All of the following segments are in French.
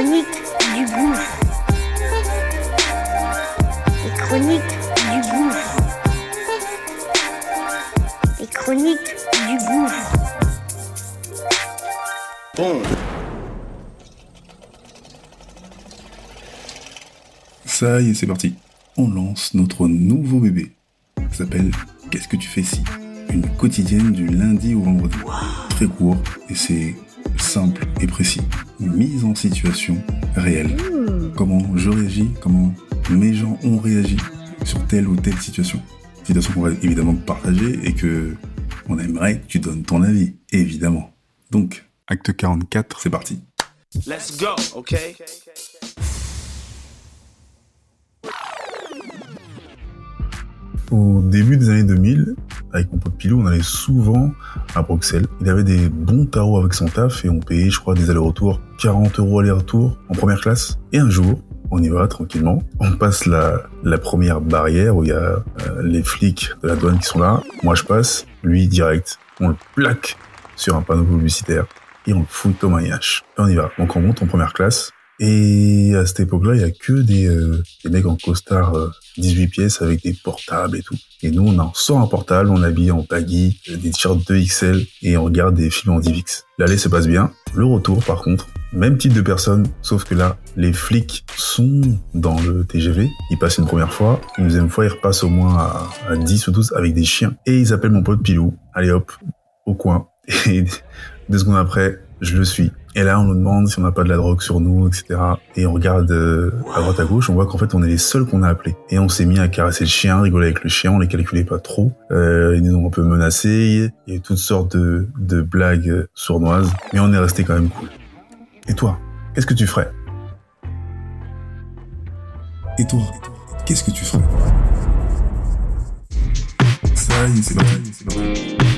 chroniques du gouffre. Les chroniques du gouffre. Les chroniques du gouffre. Ça y est, c'est parti. On lance notre nouveau bébé. Ça s'appelle Qu'est-ce que tu fais si? Une quotidienne du lundi au vendredi. Très court et c'est simple et précis. Mise en situation réelle. Comment je réagis, comment mes gens ont réagi sur telle ou telle situation. Situation qu'on va évidemment partager et que on aimerait que tu donnes ton avis, évidemment. Donc, acte 44, c'est parti. Let's go, okay? Au début des années 2000, avec mon pote Pilou, on allait souvent à Bruxelles. Il avait des bons tarots avec son taf et on payait, je crois, des allers-retours, 40 euros aller-retour en première classe. Et un jour, on y va tranquillement. On passe la, première barrière où il y a euh, les flics de la douane qui sont là. Moi, je passe, lui direct. On le plaque sur un panneau publicitaire et on le fout au maillage. Et on y va. Donc on monte en première classe. Et à cette époque-là, il y a que des, euh, des mecs en costard euh, 18 pièces avec des portables et tout. Et nous, on en sort un portable, on habille en baggy, euh, des t-shirts 2XL et on regarde des films en DivX. L'aller se passe bien. Le retour, par contre, même type de personne, sauf que là, les flics sont dans le TGV. Ils passent une première fois, une deuxième fois, ils repassent au moins à, à 10 ou 12 avec des chiens. Et ils appellent mon pote Pilou. Allez hop, au coin. Et deux secondes après, je le suis. Et là, on nous demande si on n'a pas de la drogue sur nous, etc. Et on regarde euh, à droite à gauche, on voit qu'en fait, on est les seuls qu'on a appelés. Et on s'est mis à caresser le chien, rigoler avec le chien, on les calculait pas trop. Euh, ils nous ont un peu menacés, il y a toutes sortes de, de blagues sournoises, mais on est resté quand même cool. Et toi, qu'est-ce que tu ferais? Et toi, qu'est-ce que tu ferais? Ça c'est c'est.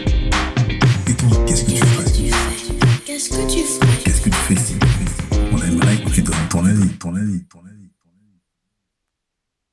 Tu donnes ton avis, ton avis, ton avis.